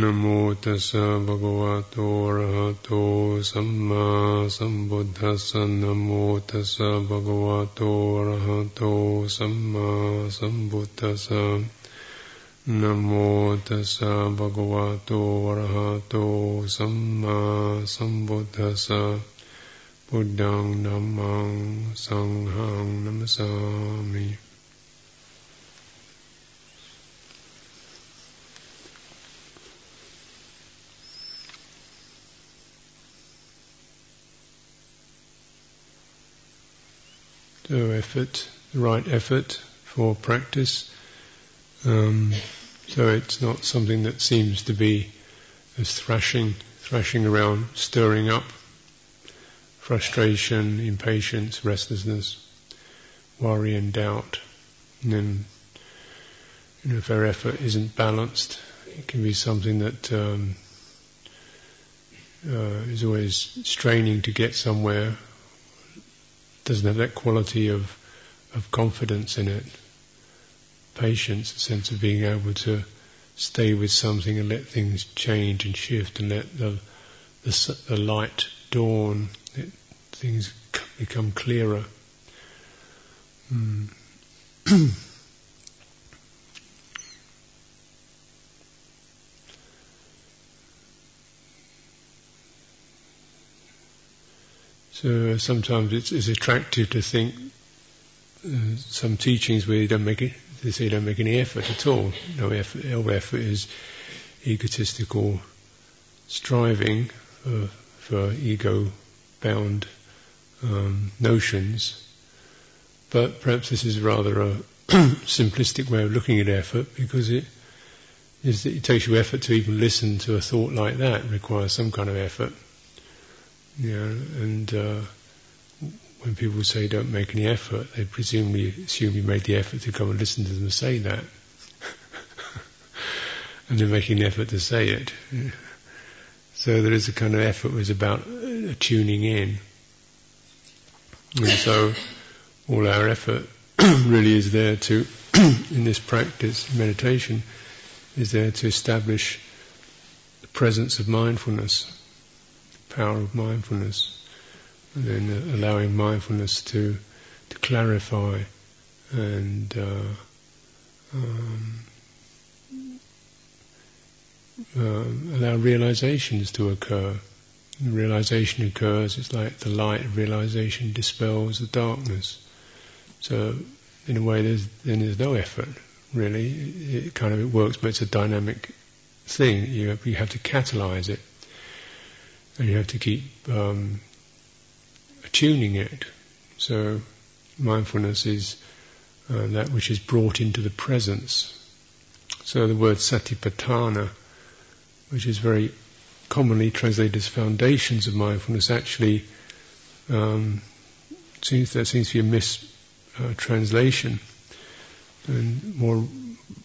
นโมตัสสะภะคะวะโตอะระหะโตสัมมาสัมพุทธัสสะนโมตัสสะภะคะวะโตอะระหะโตสัมมาสัมพุทธัสสะนโมตัสสะภะคะวะโตอะระหะโตสัมมาสัมพุทธัสสะพุทธังธัมมังสังฆังนัมสสามิ So effort, the right effort for practice. Um, so it's not something that seems to be as thrashing, thrashing around, stirring up frustration, impatience, restlessness, worry and doubt. And then, you know, if our effort isn't balanced, it can be something that um, uh, is always straining to get somewhere doesn't have that quality of of confidence in it, patience, a sense of being able to stay with something and let things change and shift and let the the, the light dawn, it, things become clearer. Mm. So sometimes it's, it's attractive to think uh, some teachings where you don't make it, they say don't make any effort at all. No effort, all effort is egotistical striving for, for ego-bound um, notions. But perhaps this is rather a simplistic way of looking at effort because it is it takes you effort to even listen to a thought like that. It requires some kind of effort. Know, and uh, when people say don't make any effort, they presumably assume you made the effort to come and listen to them say that. and they're making the effort to say it. So there is a kind of effort was about uh, tuning in. And so all our effort really is there to, in this practice, meditation, is there to establish the presence of mindfulness power of mindfulness, and then uh, allowing mindfulness to to clarify and uh, um, uh, allow realizations to occur. Realization occurs, it's like the light of realization dispels the darkness. So, in a way, there's, then there's no effort, really. It, it kind of it works, but it's a dynamic thing. You have, you have to catalyze it and you have to keep um, it. So mindfulness is uh, that which is brought into the presence. So the word satipatthana, which is very commonly translated as foundations of mindfulness, actually um, seems there seems to be a mistranslation, uh, and more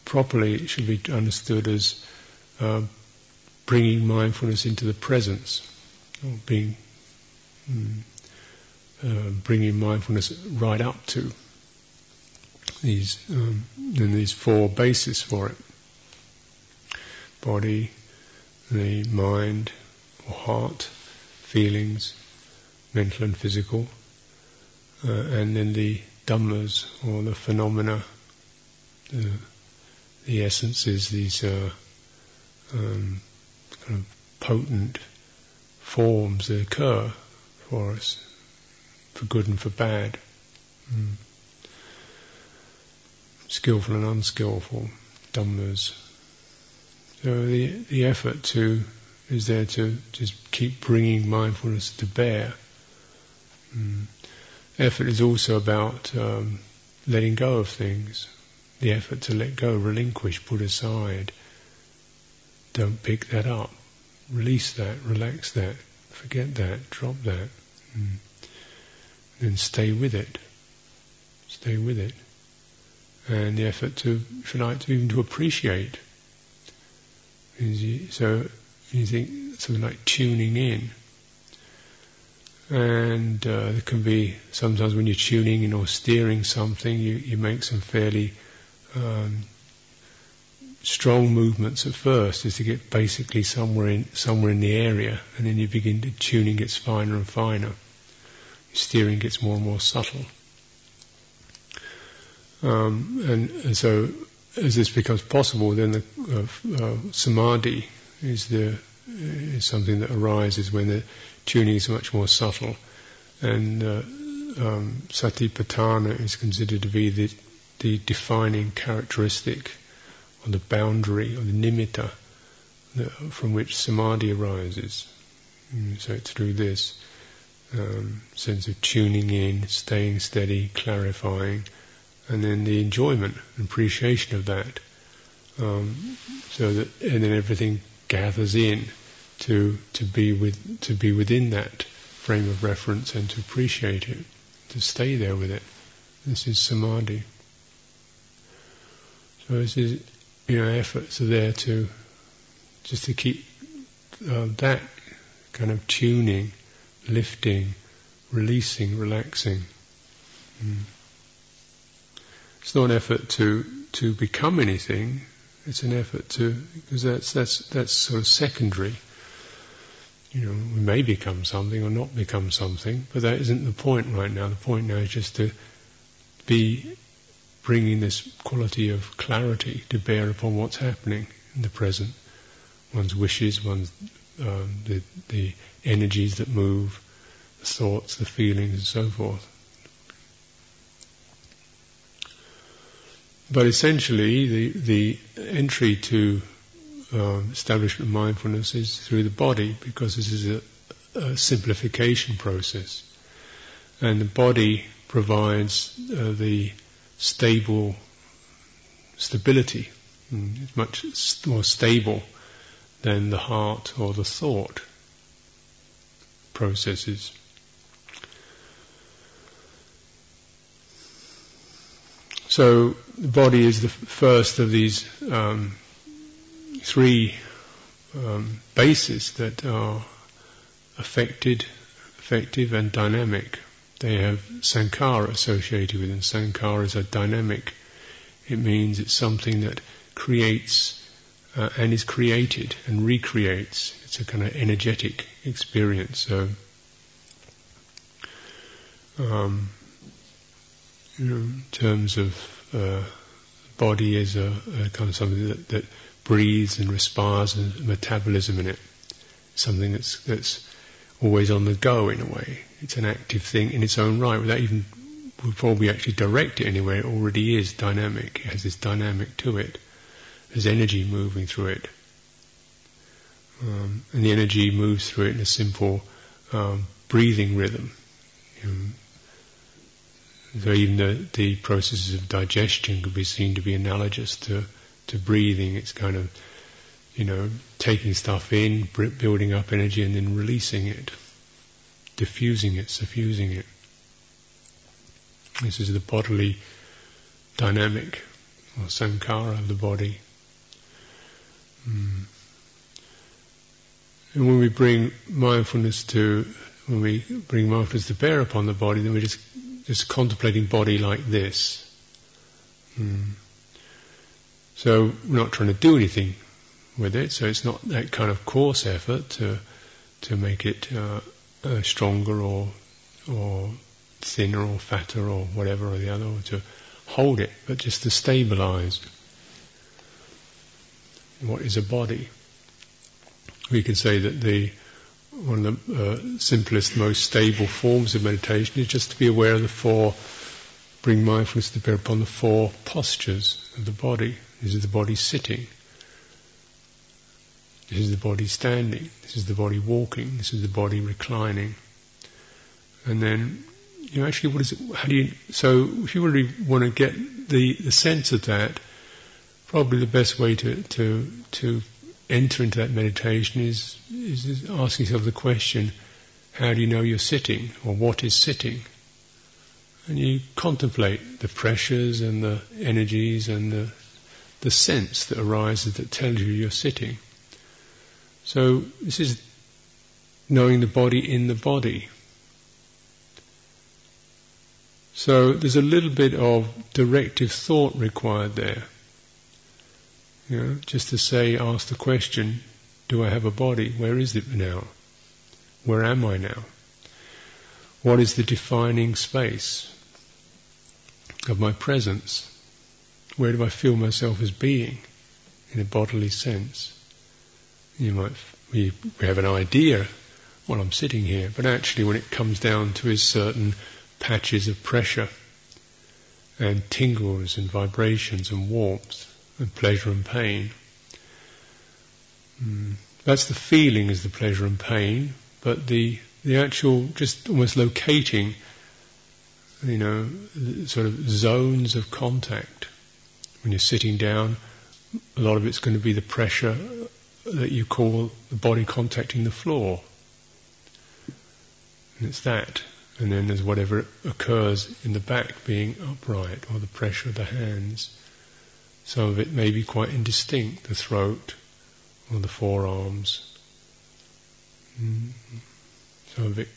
properly it should be understood as uh, bringing mindfulness into the presence being mm, uh, bringing mindfulness right up to these um, and these four bases for it: body, the mind or heart, feelings, mental and physical, uh, and then the dhammas or the phenomena, the, the essences, these uh, um, kind of potent forms that occur for us, for good and for bad, mm. skillful and unskillful, dhammas. So the the effort to is there to just keep bringing mindfulness to bear. Mm. Effort is also about um, letting go of things. The effort to let go, relinquish, put aside. Don't pick that up release that, relax that, forget that, drop that, and mm. then stay with it. Stay with it. And the effort to, if you like, to even to appreciate. So you think something like tuning in. And uh, there can be sometimes when you're tuning in or steering something, you, you make some fairly um, strong movements at first is to get basically somewhere in somewhere in the area, and then you begin to tuning gets finer and finer. Steering gets more and more subtle. Um, and, and, so, as this becomes possible, then the uh, uh, samadhi is the is something that arises when the tuning is much more subtle, and uh, um, satipatthana is considered to be the the defining characteristic on the boundary or the nimitta from which samadhi arises. Mm, so it's through this um, sense of tuning in, staying steady, clarifying, and then the enjoyment and appreciation of that. Um, so that and then everything gathers in to to be with to be within that frame of reference and to appreciate it, to stay there with it. This is samadhi. So this is you know, efforts are there to just to keep uh, that kind of tuning, lifting, releasing, relaxing. Mm. It's not an effort to to become anything. It's an effort to because that's that's that's sort of secondary. You know, we may become something or not become something, but that isn't the point right now. The point now is just to be bringing this quality of clarity to bear upon what's happening in the present, one's wishes, one's um, the, the energies that move, the thoughts, the feelings, and so forth. But essentially, the the entry to um, establishment of mindfulness is through the body because this is a, a simplification process, and the body provides uh, the stable stability, mm, much more stable than the heart or the thought processes. So the body is the first of these um, three um, bases that are affected, effective, and dynamic. They have sankhara associated with them. Sankhara is a dynamic. It means it's something that creates uh, and is created and recreates. It's a kind of energetic experience. So, um, you know, in terms of uh, body is a, a, kind of something that, that breathes and respires and metabolism in it. Something that's that's always on the go in a way. It's an active thing in its own right without even before we actually direct it anywhere, it already is dynamic. It has this dynamic to it. There's energy moving through it. Um, and the energy moves through it in a simple um, breathing rhythm. Um, so even the, the processes of digestion could be seen to be analogous to, to breathing. It's kind of you know, taking stuff in, building up energy, and then releasing it, diffusing it, suffusing it. This is the bodily dynamic, or sankhara of the body. Mm. And when we bring mindfulness to, when we bring mindfulness to bear upon the body, then we're just just contemplating body like this. Mm. So we're not trying to do anything with it. So it's not that kind of coarse effort to to make it uh, uh, stronger or or thinner or fatter or whatever or the other, or to hold it, but just to stabilize what is a body. We can say that the one of the uh, simplest, most stable forms of meditation is just to be aware of the four, bring mindfulness to bear upon the four postures of the body. This is the body sitting. This is the body standing. This is the body walking. This is the body reclining. And then, you know, actually, what is it? How do you? So, if you really want to get the, the sense of that, probably the best way to to to enter into that meditation is is asking yourself the question: How do you know you're sitting, or what is sitting? And you contemplate the pressures and the energies and the the sense that arises that tells you you're sitting. So this is knowing the body in the body. So there's a little bit of directive thought required there. You know, just to say, ask the question, do I have a body? Where is it now? Where am I now? What is the defining space of my presence? Where do I feel myself as being in a bodily sense? You might we, we have an idea while I'm sitting here, but actually when it comes down to is certain patches of pressure and tingles and vibrations and warmth and pleasure and pain. Mm. That's the feeling is the pleasure and pain, but the the actual just almost locating, you know, sort of zones of contact. When you're sitting down, a lot of it's going to be the pressure that you call the body contacting the floor. And it's that. And then there's whatever occurs in the back being upright or the pressure of the hands. Some of it may be quite indistinct, the throat or the forearms. Mm. Some of it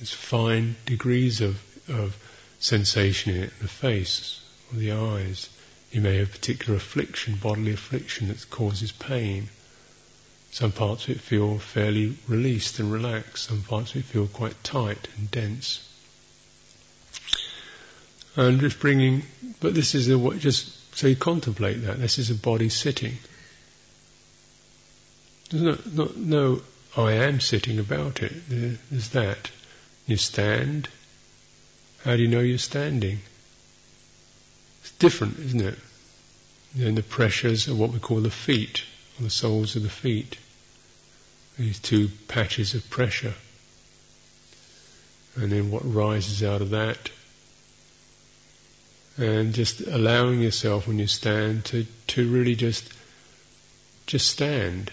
is fine degrees of, of sensation in it, the face or the eyes. You may have particular affliction, bodily affliction that causes pain. Some parts of it feel fairly released and relaxed. Some parts of it feel quite tight and dense. And just bringing, but this is a, just so you contemplate that. This is a body sitting. There's no, not, no oh, I am sitting about it. There's that. You stand. How do you know you're standing? It's different, isn't it? Then the pressures of what we call the feet, or the soles of the feet. These two patches of pressure. And then what rises out of that. And just allowing yourself when you stand to, to really just just stand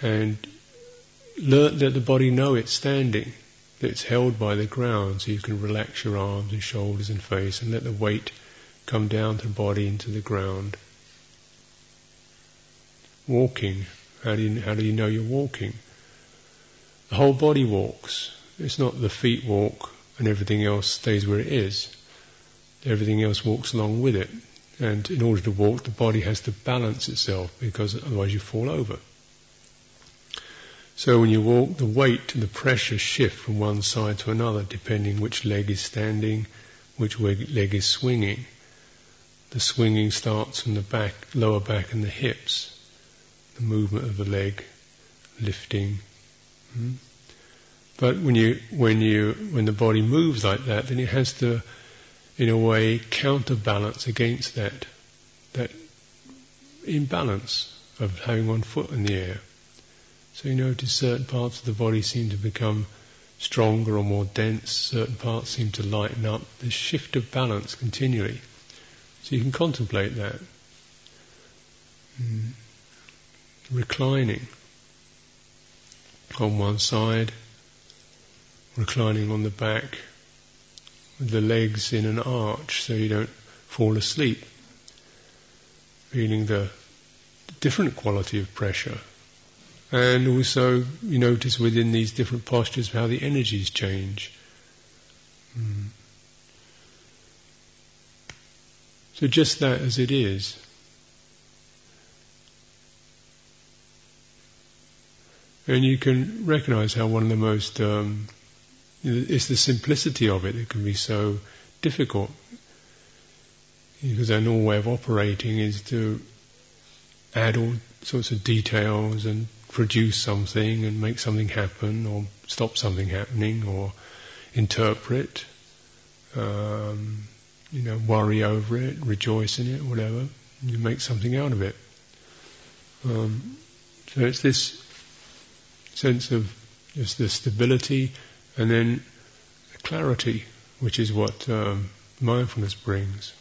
and let the body know it's standing, that it's held by the ground, so you can relax your arms and shoulders and face and let the weight come down to the body into the ground. Walking, how do you, how do you know you're walking? The whole body walks. It's not the feet walk and everything else stays where it is. Everything else walks along with it. And in order to walk, the body has to balance itself because otherwise you fall over. So when you walk, the weight and the pressure shift from one side to another depending which leg is standing, which leg is swinging. The swinging starts from the back, lower back and the hips, the movement of the leg, lifting. Hmm? But when you, when you, when the body moves like that, then it has to, in a way, counterbalance against that, that imbalance of having one foot in the air. So you notice certain parts of the body seem to become stronger or more dense, certain parts seem to lighten up. This shift of balance continually. So you can contemplate that. Mm. Reclining on one side, reclining on the back, with the legs in an arch so you don't fall asleep. Feeling the different quality of pressure and also, you notice within these different postures how the energies change. Mm. So just that as it is. And you can recognize how one of the most, um, it's the simplicity of it that can be so difficult. Because our normal way of operating is to add all sorts of details and produce something and make something happen or stop something happening or interpret, um, you know, worry over it, rejoice in it, whatever. You make something out of it. Um, so it's this sense of just the stability and then clarity, which is what um, mindfulness brings.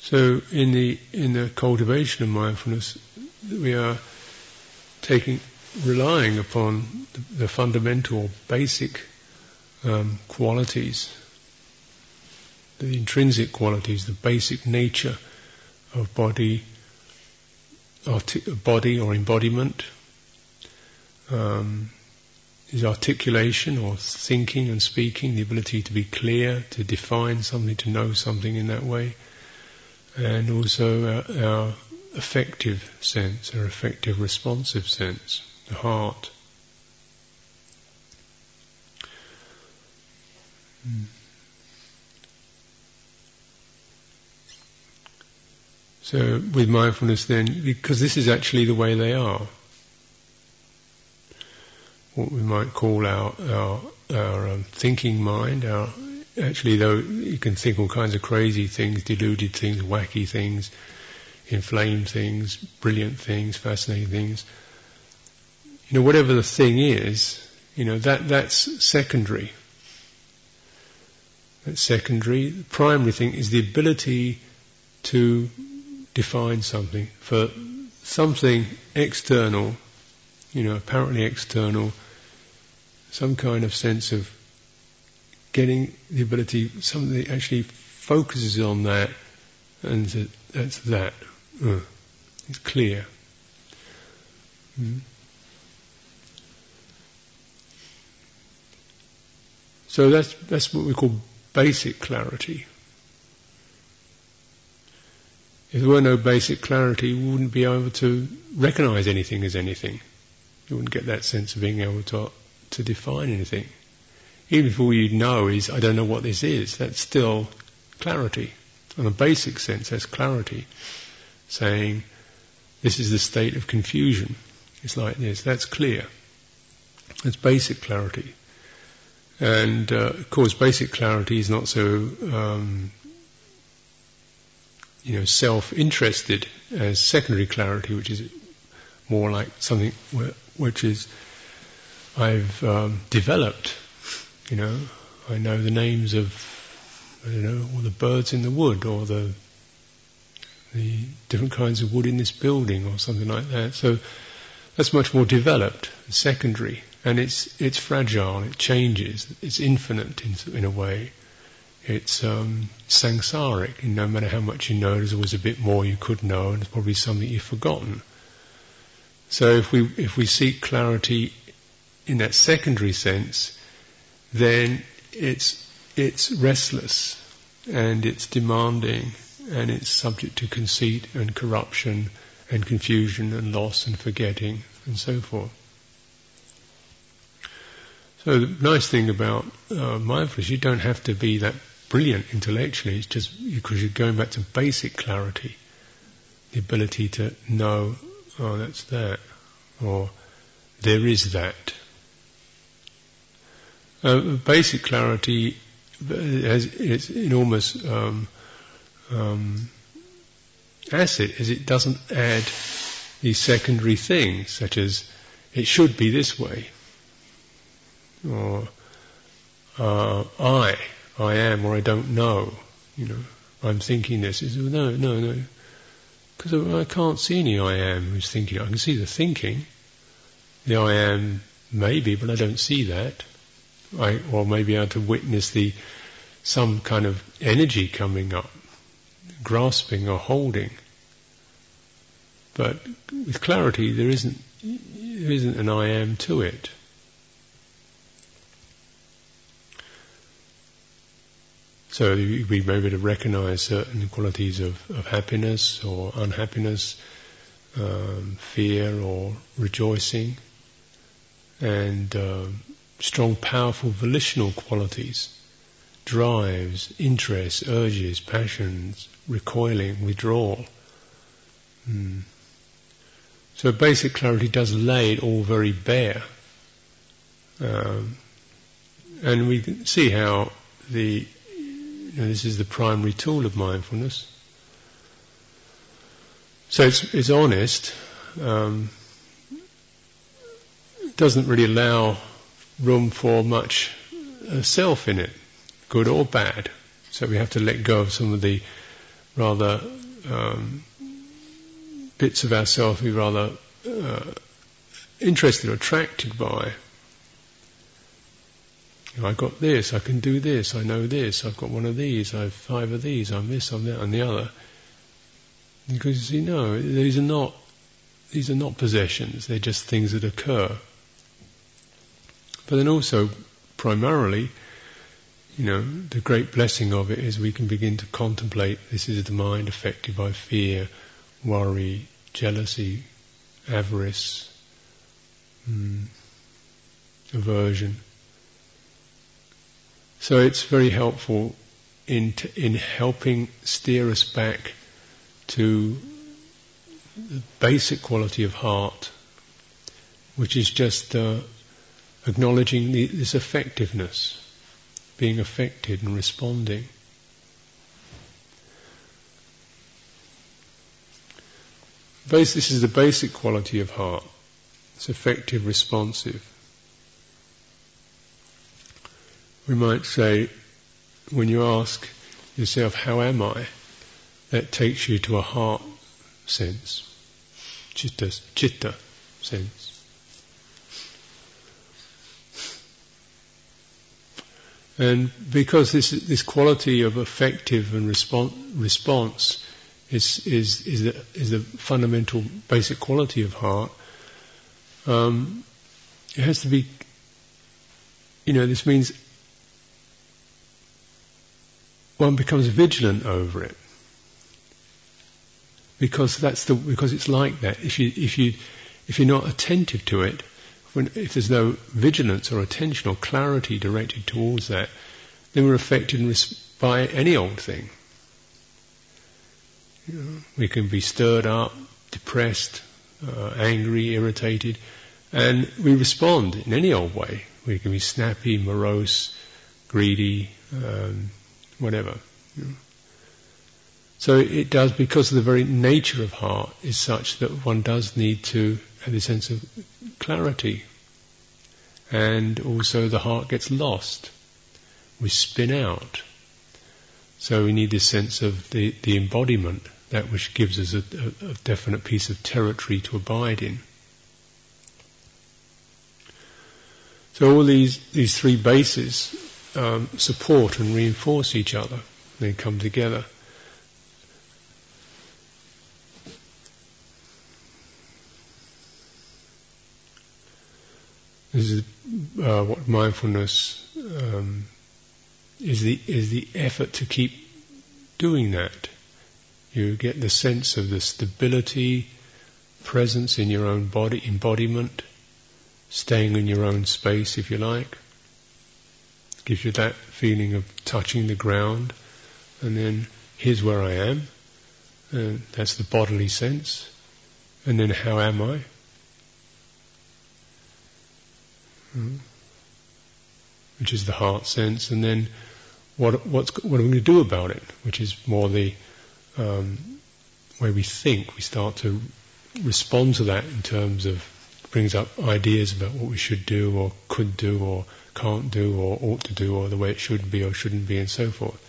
So in the in the cultivation of mindfulness, we are taking relying upon the, the fundamental, basic um, qualities, the intrinsic qualities, the basic nature of body, body or embodiment, um, is articulation or thinking and speaking, the ability to be clear, to define something, to know something in that way, and also our, our sense, our affective responsive sense, the heart. So with mindfulness then, because this is actually the way they are, what we might call our, our, our um, thinking mind, our, actually though you can think all kinds of crazy things, deluded things, wacky things, inflamed things, brilliant things, fascinating things. You know, whatever the thing is, you know, that, that's secondary. Secondary. The primary thing is the ability to define something, for something external, you know, apparently external, some kind of sense of getting the ability, something that actually focuses on that, and that's that. Uh, it's clear. Mm. So that's that's what we call basic clarity. If there were no basic clarity, we wouldn't be able to recognize anything as anything. You wouldn't get that sense of being able to, to define anything. Even if all you know is, I don't know what this is, that's still clarity. On a basic sense, that's clarity. Saying, this is the state of confusion. It's like this. That's clear. That's basic clarity. And uh, of course, basic clarity is not so um, you know, self-interested as secondary clarity, which is more like something which is I've um, developed. You know, I know the names of I don't know all the birds in the wood or the the different kinds of wood in this building or something like that. So that's much more developed, secondary, and it's it's fragile. It changes. It's infinite in, in a way it's um, samsaric. And no matter how much you know, there's always a bit more you could know, and it's probably something you've forgotten. So if we if we seek clarity in that secondary sense, then it's it's restless and it's demanding and it's subject to conceit and corruption and confusion and loss and forgetting and so forth. So the nice thing about uh, mindfulness, you don't have to be that brilliant intellectually. It's just because you're going back to basic clarity, the ability to know, oh, that's that, or there is that. Uh, basic clarity has its enormous um, um, asset is it doesn't add these secondary things, such as it should be this way, or uh, I I am or I don't know. You know, I'm thinking this. Is no, no, no. Because I can't see any I am who's thinking. I can see the thinking. The I am maybe, but I don't see that. I, or maybe able to witness the some kind of energy coming up, grasping or holding. But with clarity, there isn't there isn't an I am to it. So we may be able to recognize certain qualities of, of happiness or unhappiness, um, fear or rejoicing, and uh, strong, powerful volitional qualities, drives, interests, urges, passions, recoiling, withdrawal. Mm. So basic clarity does lay it all very bare. Um, and we can see how the know, this is the primary tool of mindfulness. So it's, it's honest. Um, doesn't really allow room for much uh, self in it, good or bad. So we have to let go of some of the rather um, bits of ourselves we're rather uh, interested or attracted by. I got this, I can do this, I know this, I've got one of these, I've five of these, I'm this, I'm that, and the other. Because you know, these are not these are not possessions, they're just things that occur. But then also, primarily, you know, the great blessing of it is we can begin to contemplate this is the mind affected by fear, worry, jealousy, avarice, mm, aversion. So it's very helpful in t- in helping steer us back to the basic quality of heart, which is just uh, acknowledging the, this effectiveness, being affected and responding. Base, this is the basic quality of heart. It's effective, responsive. We might say, when you ask yourself, how am I? That takes you to a heart sense, chitta, chitta sense. And because this this quality of effective and respons- response is is is the, is the fundamental basic quality of heart, um, it has to be. You know, this means one becomes vigilant over it because that's the because it's like that. If you if you if you're not attentive to it, when, if there's no vigilance or attention or clarity directed towards that, then we're affected by any old thing. You know, we can be stirred up, depressed, uh, angry, irritated, and we respond in any old way. We can be snappy, morose, greedy, um, whatever. So it does, because the very nature of heart is such that one does need to have a sense of clarity. And also the heart gets lost. We spin out. So we need this sense of the, the embodiment, that which gives us a, a, a definite piece of territory to abide in. So all these, these three bases um, support and reinforce each other. They come together. This is uh, what mindfulness um, is the is the effort to keep doing that. You get the sense of the stability, presence in your own body, embodiment, staying in your own space, if you like. Gives you that feeling of touching the ground, and then here's where I am. And that's the bodily sense. And then how am I? Hmm? which is the heart sense, and then what, what's, what are we going to do about it, which is more the um, way we think. We start to respond to that in terms of brings up ideas about what we should do or could do or can't do or ought to do or the way it should be or shouldn't be and so forth.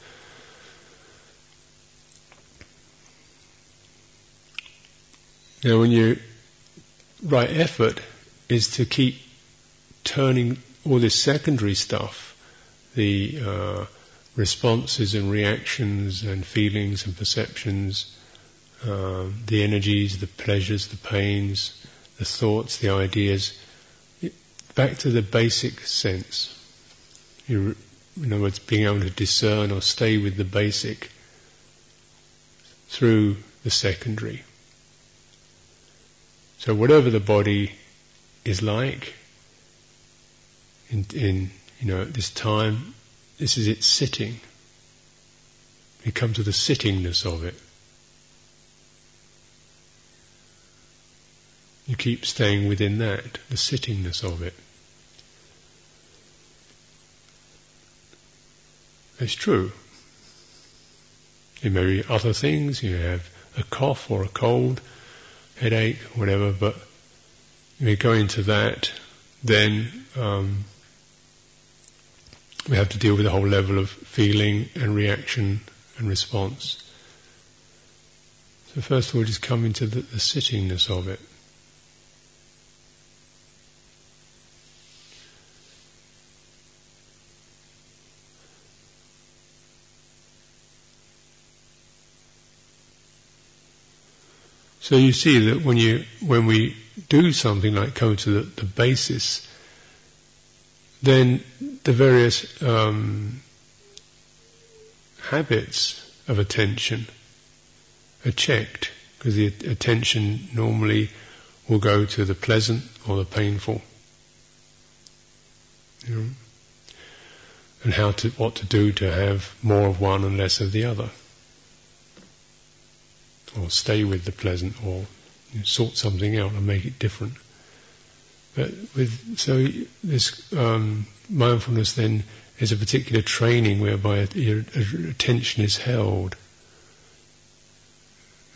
Now, when you right effort is to keep turning all this secondary stuff, the uh, responses and reactions and feelings and perceptions, uh, the energies, the pleasures, the pains, the thoughts, the ideas, back to the basic sense. You, in other words, being able to discern or stay with the basic through the secondary. So whatever the body is like, in, in you know at this time, this is its sitting. We come to the sittingness of it. You keep staying within that, the sittingness of it. It's true. There may be other things, you have a cough or a cold, headache, whatever, but if you go into that, then um, we have to deal with the whole level of feeling and reaction and response. So first of all, just come into the, the sittingness of it. So you see that when you when we do something like come to the, the basis, then the various um, habits of attention are checked because the attention normally will go to the pleasant or the painful. You know, and how to what to do to have more of one and less of the other, or stay with the pleasant, or you know, sort something out and make it different. But with so this um, mindfulness then is a particular training whereby your attention is held.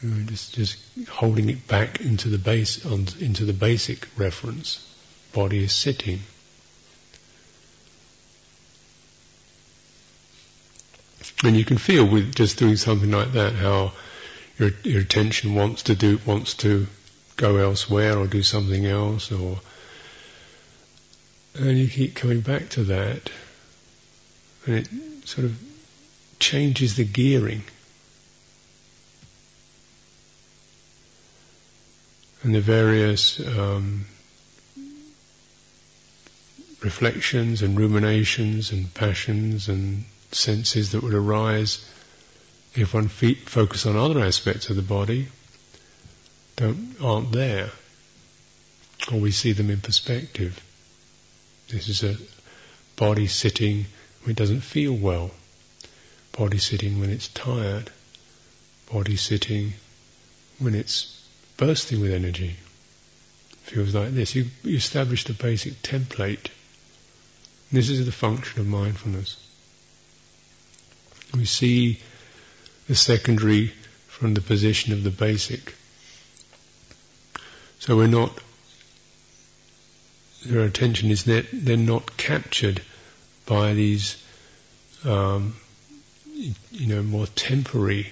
just, just holding it back into the base, into the basic reference. Body is sitting. And you can feel with just doing something like that how your, your attention wants to do, wants to go elsewhere or do something else or, and you keep coming back to that and it sort of changes the gearing. And the various um, reflections and ruminations and passions and senses that would arise if one focus on other aspects of the body don't aren't there, or we see them in perspective. This is a body sitting when it doesn't feel well, body sitting when it's tired, body sitting when it's bursting with energy. Feels like this. You, you establish the basic template. This is the function of mindfulness. We see the secondary from the position of the basic. So we're not, our attention is then not captured by these, um, you know, more temporary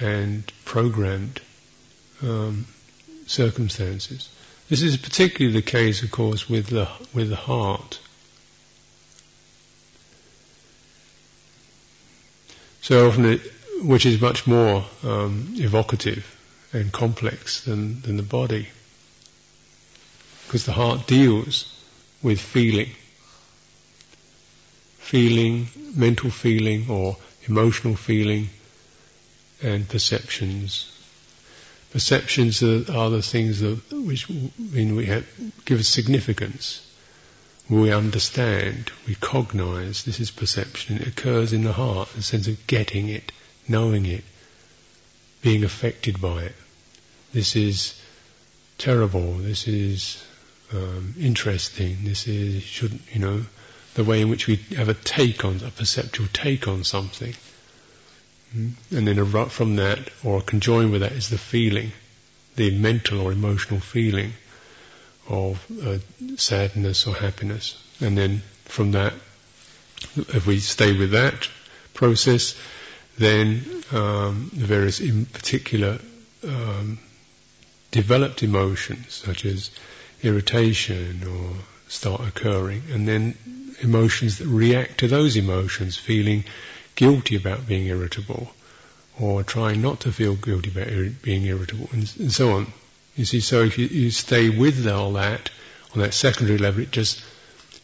and programmed um, circumstances. This is particularly the case, of course, with the with the heart. So often, which is much more um, evocative and complex than, than the body. Because the heart deals with feeling. Feeling, mental feeling or emotional feeling and perceptions. Perceptions are, are the things that, which mean we have, give us significance we understand, we cognize, this is perception, it occurs in the heart, the sense of getting it, knowing it, being affected by it. This is terrible, this is um, interesting, this is, should you know, the way in which we have a take on, a perceptual take on something. Hmm? And then from that, or conjoined with that, is the feeling, the mental or emotional feeling of uh, sadness or happiness. And then from that, if we stay with that process, then um, the various in particular um, developed emotions such as irritation or start occurring, and then emotions that react to those emotions, feeling guilty about being irritable, or trying not to feel guilty about ir- being irritable, and, and so on. You see, so if you, you stay with all that on that secondary level, it just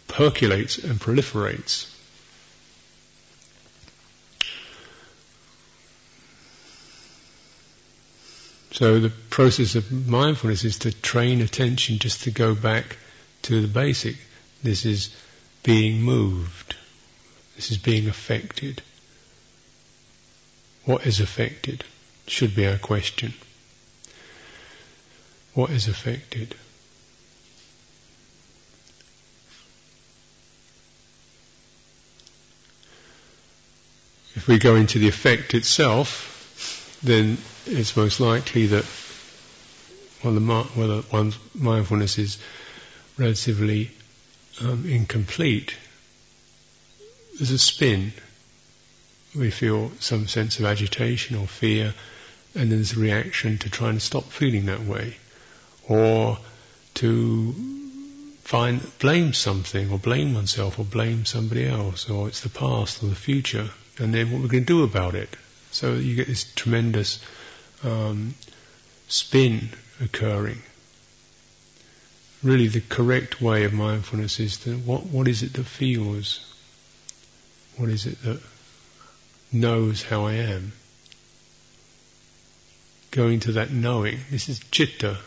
percolates and proliferates. So the process of mindfulness is to train attention just to go back to the basic. This is being moved. This is being affected. What is affected? Should be our question what is affected. If we go into the effect itself, then it's most likely that well, the, one's mindfulness is relatively um, incomplete. There's a spin. We feel some sense of agitation or fear, and then there's a reaction to try and stop feeling that way or to find blame something or blame oneself or blame somebody else or it's the past or the future and then what we're going to do about it so you get this tremendous um, spin occurring really the correct way of mindfulness is to what what is it that feels? What is it that knows how I am? Going to that knowing. This is chitta.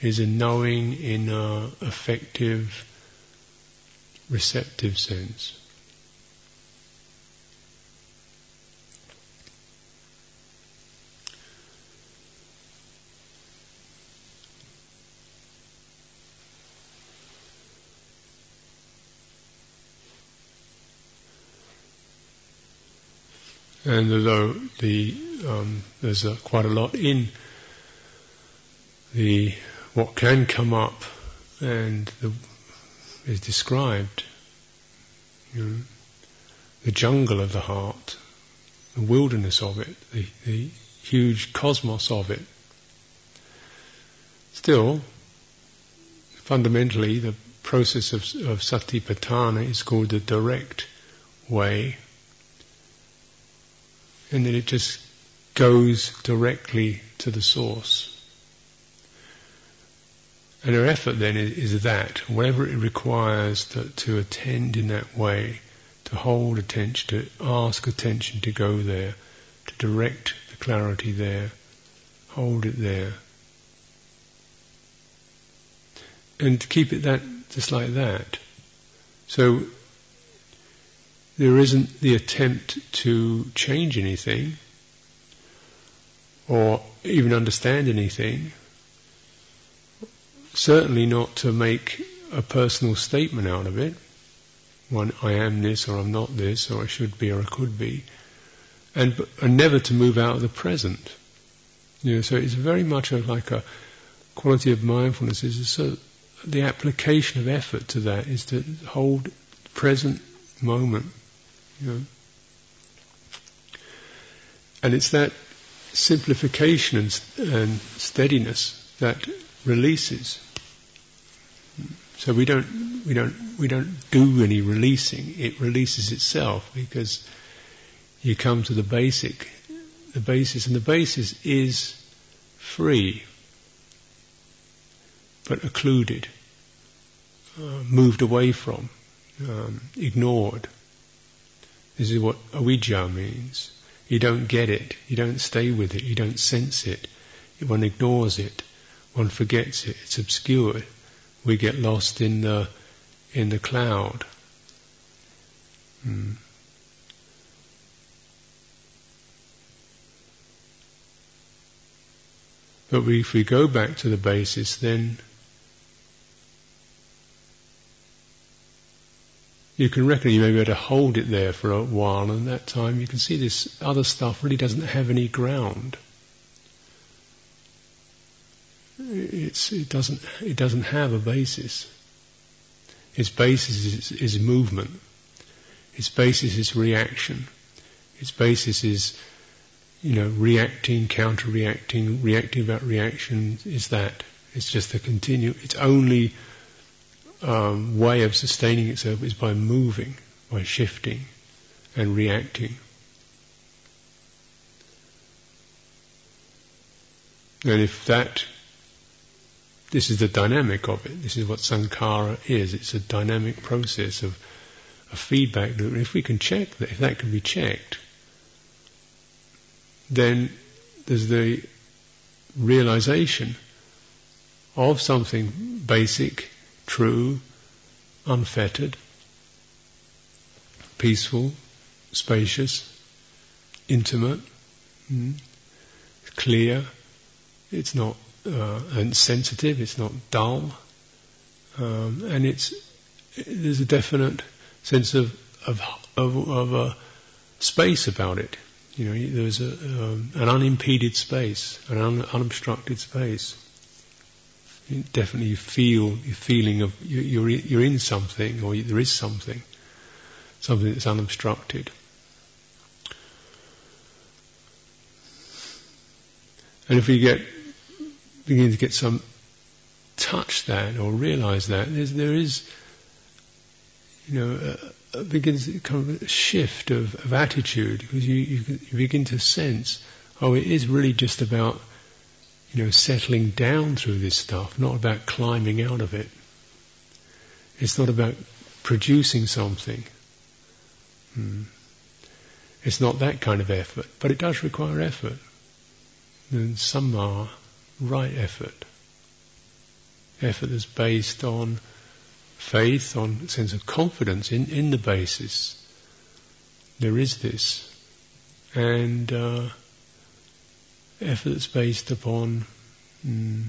Is a knowing in a effective, receptive sense. And although the um, there's a, quite a lot in the what can come up and the, is described, you know, the jungle of the heart, the wilderness of it, the, the huge cosmos of it. Still, fundamentally, the process of, of satipatthana is called the direct way and then it just goes directly to the source. And our effort then is, is that, whatever it requires to, to attend in that way, to hold attention, to ask attention to go there, to direct the clarity there, hold it there. And to keep it that, just like that. So there isn't the attempt to change anything or even understand anything. Certainly not to make a personal statement out of it. One, I am this or I'm not this or I should be or I could be. And, and never to move out of the present. You know, so it's very much a, like a quality of mindfulness is so the application of effort to that is to hold present moment And it's that simplification and, and steadiness that releases. So we don't we don't we don't do any releasing. It releases itself because you come to the basic, the basis, and the basis is free, but occluded, uh, moved away from, um, ignored. This is what avijja means. You don't get it, you don't stay with it, you don't sense it. One ignores it, one forgets it, it's obscured. We get lost in the in the cloud. Hmm. But if we go back to the basis, then you can reckon you may be able to hold it there for a while, and that time you can see this other stuff really doesn't have any ground. It's, it doesn't it doesn't have a basis. Its basis is, is movement. Its basis is reaction. Its basis is you know reacting, counter-reacting, reacting about reaction. Is that? It's just a continue. It's only um, way of sustaining itself is by moving, by shifting and reacting. And if that, this is the dynamic of it, this is what sankhara is, it's a dynamic process of a feedback loop. If we can check that, if that can be checked, then there's the realization of something basic true, unfettered, peaceful, spacious, intimate, mm, clear. It's not uh, and sensitive. It's not dull, um, and it's there's a definite sense of of of, of a space about it. You know, there's a, um, an unimpeded space, an un, unobstructed space definitely you feel your feeling of you're you're in something or there is something, something that's unobstructed. And if we get begin to get some touch that or realize that there's, there is, you know, a, a begins kind of a shift of, of attitude because you, you, you begin to sense, oh, it is really just about you know, settling down through this stuff, not about climbing out of it. It's not about producing something. Hmm. It's not that kind of effort, but it does require effort. And some are right effort. Effort that's based on faith, on a sense of confidence in, in the basis. There is this. And uh, effort that's based upon mm,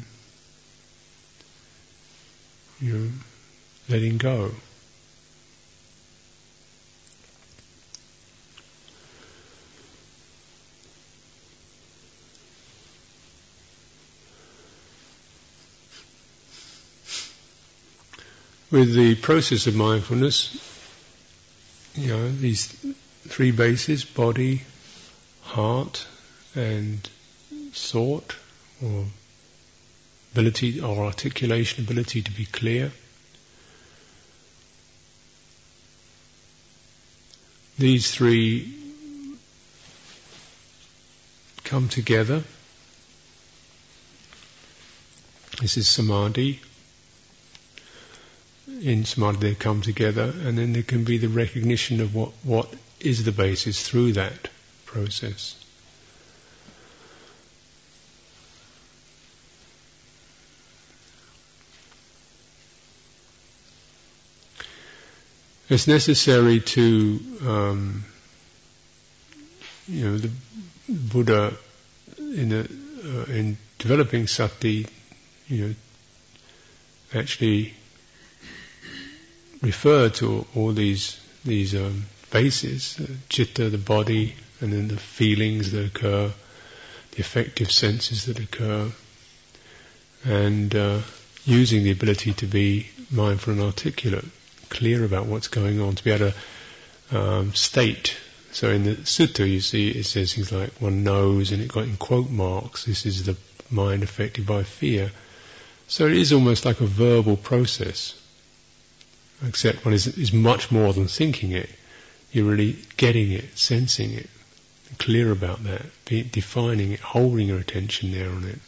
you know, letting go. With the process of mindfulness, you know, these three bases, body, heart, and thought, or ability or articulation, ability to be clear. These three come together. This is samadhi in samadhi they come together and then there can be the recognition of what, what is the basis through that process. It's necessary to, um, you know, the Buddha in, a, uh, in developing sati, you know, actually refer to all these these um, bases, uh, chitta, the body, and then the feelings that occur, the affective senses that occur, and uh, using the ability to be mindful and articulate, clear about what's going on, to be able to um, state. So in the sutta, you see it says things like one knows, and it got in quote marks. This is the mind affected by fear. So it is almost like a verbal process except one is, is much more than thinking it. You're really getting it, sensing it, clear about that, be, defining it, holding your attention there on it.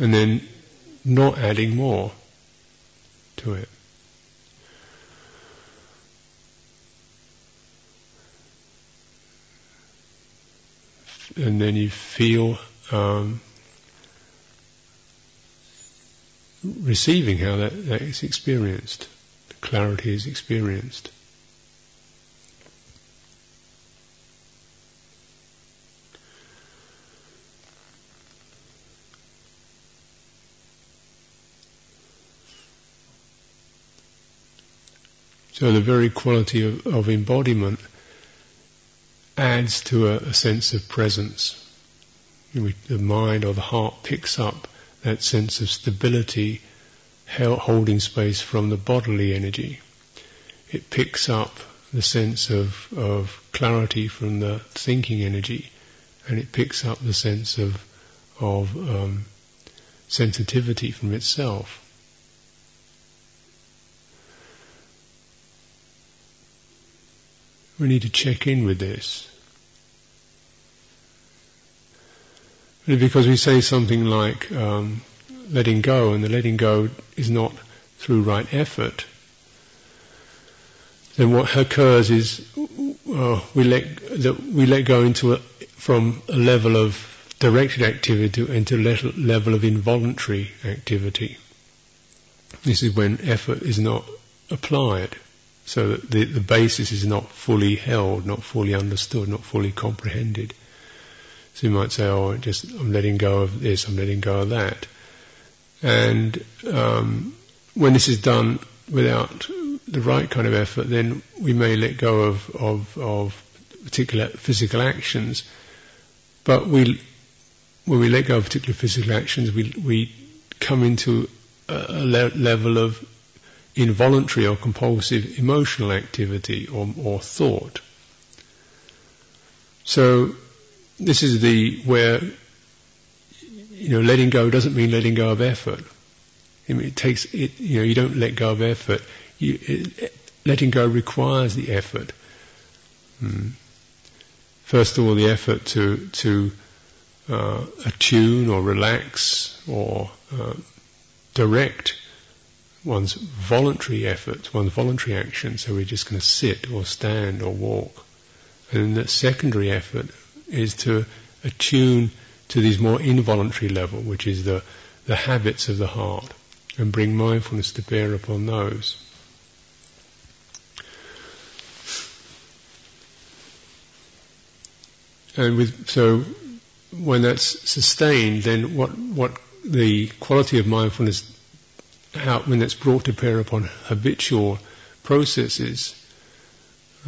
And then not adding more to it. And then you feel um, receiving how that, that is experienced, the clarity is experienced. So the very quality of, of embodiment adds to a, a sense of presence. the mind or the heart picks up that sense of stability, holding space from the bodily energy. It picks up the sense of, of clarity from the thinking energy, and it picks up the sense of, of um, sensitivity from itself. We need to check in with this. because we say something like um, letting go, and the letting go is not through right effort, then what occurs is uh, we let that we let go into a, from a level of directed activity into a level of involuntary activity. This is when effort is not applied, so the, the basis is not fully held, not fully understood, not fully comprehended. So you might say, oh, just I'm letting go of this, I'm letting go of that. And um, when this is done without the right kind of effort, then we may let go of, of, of particular physical actions. But we, when we let go of particular physical actions, we, we come into a le- level of involuntary or compulsive emotional activity or, or thought. So this is the where you know letting go doesn't mean letting go of effort. I mean, it takes it. You know, you don't let go of effort. You, it, letting go requires the effort. Hmm. First of all, the effort to to uh, attune or relax or uh, direct one's voluntary efforts, one's voluntary action. So we're just going to sit or stand or walk. And the secondary effort is to attune to these more involuntary level, which is the, the habits of the heart, and bring mindfulness to bear upon those. And with, so when that's sustained, then what, what the quality of mindfulness, how, when it's brought to bear upon habitual processes,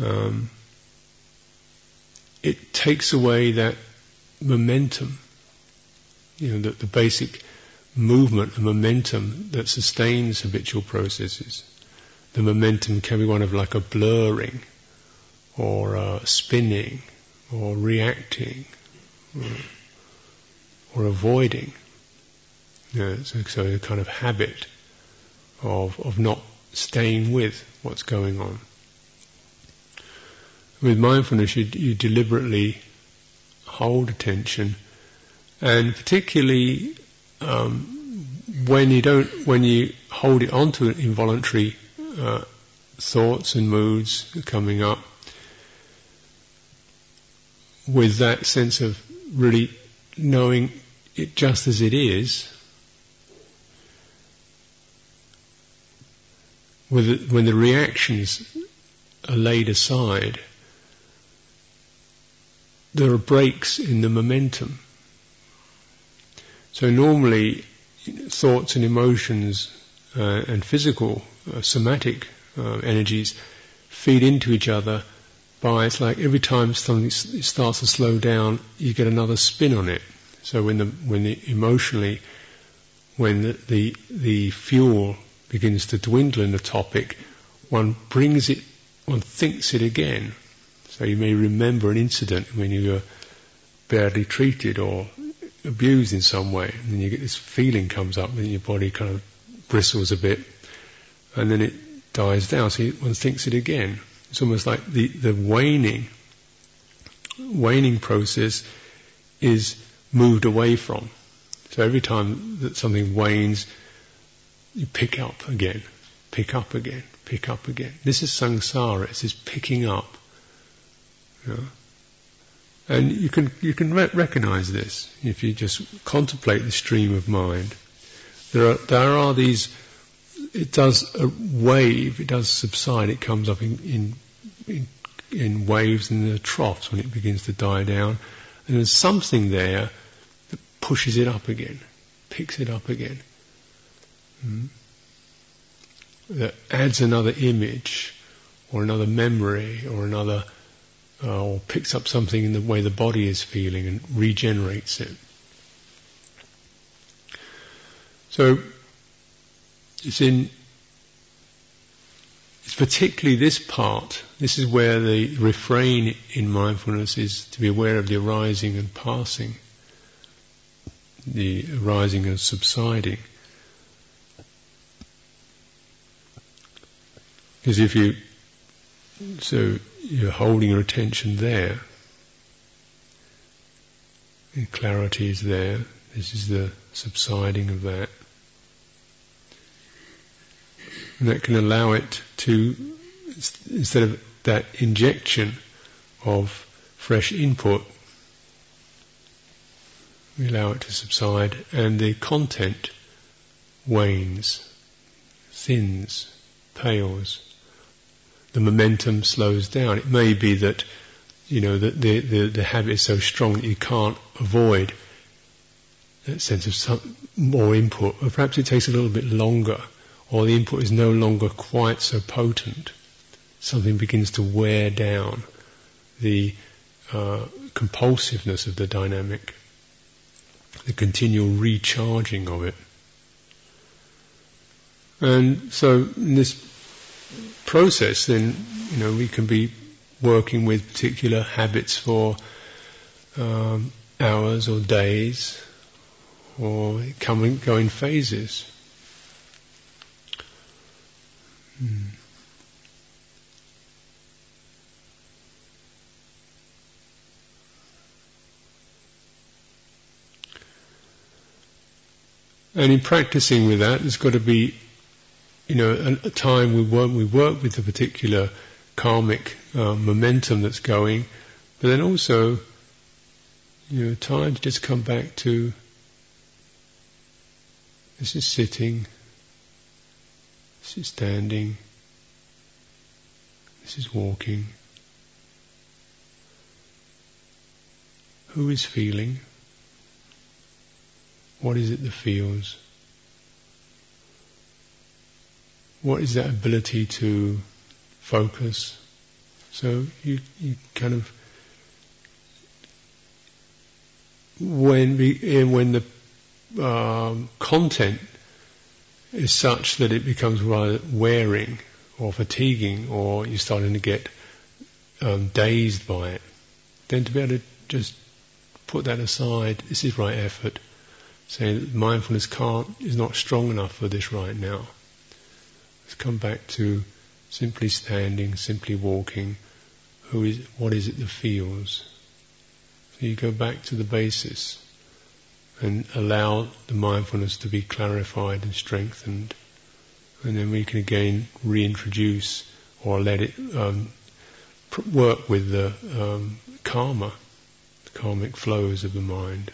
um, it takes away that momentum, you know, the, the basic movement, the momentum that sustains habitual processes. The momentum can be one of like a blurring, or a spinning, or reacting, or, or avoiding. You know, so, so a kind of habit of of not staying with what's going on. With mindfulness, you, you deliberately hold attention, and particularly um, when you don't, when you hold it onto involuntary uh, thoughts and moods coming up, with that sense of really knowing it just as it is, when the reactions are laid aside, there are breaks in the momentum. So normally, thoughts and emotions uh, and physical, uh, somatic uh, energies feed into each other by it's like every time something starts to slow down, you get another spin on it. So when the when the emotionally, when the, the the fuel begins to dwindle in the topic, one brings it, one thinks it again. So you may remember an incident when you were badly treated or abused in some way, and then you get this feeling comes up, and your body kind of bristles a bit, and then it dies down. So one thinks it again. It's almost like the, the waning, waning process is moved away from. So every time that something wanes, you pick up again, pick up again, pick up again. This is samsara. It's this picking up. You know? And you can you can re- recognize this if you just contemplate the stream of mind. There are there are these. It does a wave. It does subside. It comes up in in, in, in waves and the troughs when it begins to die down. And there's something there that pushes it up again, picks it up again. Hmm? That adds another image or another memory or another uh, or picks up something in the way the body is feeling and regenerates it. So it's in it's particularly this part. This is where the refrain in mindfulness is to be aware of the arising and passing, the arising and subsiding. Because if you so you're holding your attention there. The clarity is there. This is the subsiding of that. And that can allow it to, instead of that injection of fresh input, we allow it to subside and the content wanes, thins, pales the momentum slows down. It may be that, you know, that the, the, the habit is so strong that you can't avoid that sense of some more input, or perhaps it takes a little bit longer, or the input is no longer quite so potent. Something begins to wear down the uh, compulsiveness of the dynamic, the continual recharging of it. And so in this process, then you know we can be working with particular habits for um, hours or days, or come and go in phases. Hmm. And in practicing with that, there's got to be, you know, a, a time we work, we work with the particular karmic uh, momentum that's going, but then also, you know, time to just come back to this is sitting, this is standing, this is walking. Who is feeling? What is it that feels? What is that ability to focus? So you, you kind of when when the um, content is such that it becomes rather wearing or fatiguing, or you're starting to get um, dazed by it, then to be able to just put that aside, this is right effort. Saying mindfulness can't, is not strong enough for this right now. Let's come back to simply standing, simply walking. Who is, what is it that feels? So you go back to the basis and allow the mindfulness to be clarified and strengthened. And then we can again reintroduce or let it um, work with the um, karma the karmic flows of the mind.